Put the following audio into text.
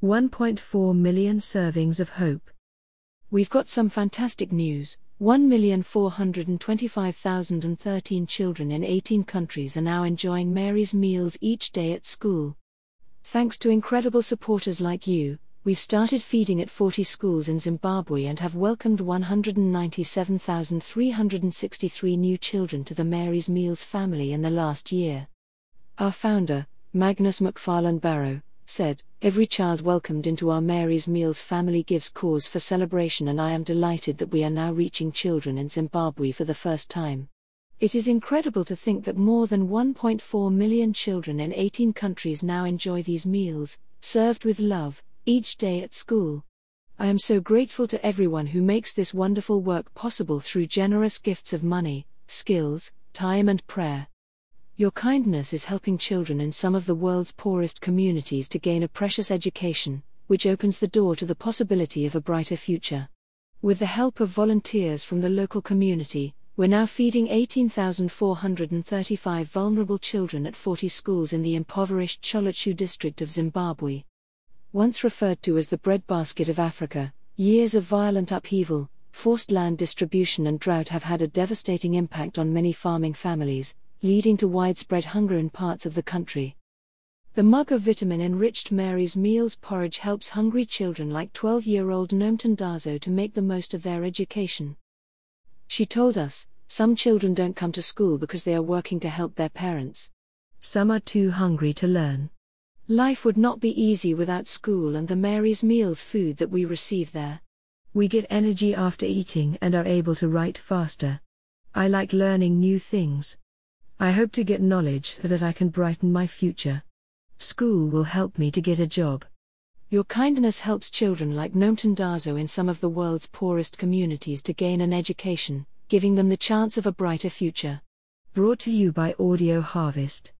1.4 million servings of hope. We've got some fantastic news. 1,425,013 children in 18 countries are now enjoying Mary's meals each day at school. Thanks to incredible supporters like you, we've started feeding at 40 schools in Zimbabwe and have welcomed 197,363 new children to the Mary's Meals family in the last year. Our founder, Magnus MacFarlane-Barrow, said, Every child welcomed into our Mary's Meals family gives cause for celebration, and I am delighted that we are now reaching children in Zimbabwe for the first time. It is incredible to think that more than 1.4 million children in 18 countries now enjoy these meals, served with love, each day at school. I am so grateful to everyone who makes this wonderful work possible through generous gifts of money, skills, time, and prayer. Your kindness is helping children in some of the world's poorest communities to gain a precious education, which opens the door to the possibility of a brighter future. With the help of volunteers from the local community, we're now feeding 18,435 vulnerable children at 40 schools in the impoverished Cholochu district of Zimbabwe. Once referred to as the breadbasket of Africa, years of violent upheaval, forced land distribution, and drought have had a devastating impact on many farming families, leading to widespread hunger in parts of the country. The mug of vitamin enriched Mary's Meals porridge helps hungry children like 12 year old Nomtandazo to make the most of their education. She told us, some children don't come to school because they are working to help their parents. Some are too hungry to learn. Life would not be easy without school and the Mary's Meals food that we receive there. We get energy after eating and are able to write faster. I like learning new things. I hope to get knowledge so that I can brighten my future. School will help me to get a job. Your kindness helps children like Nomtandazo in some of the world's poorest communities to gain an education, giving them the chance of a brighter future. Brought to you by Audio Harvest.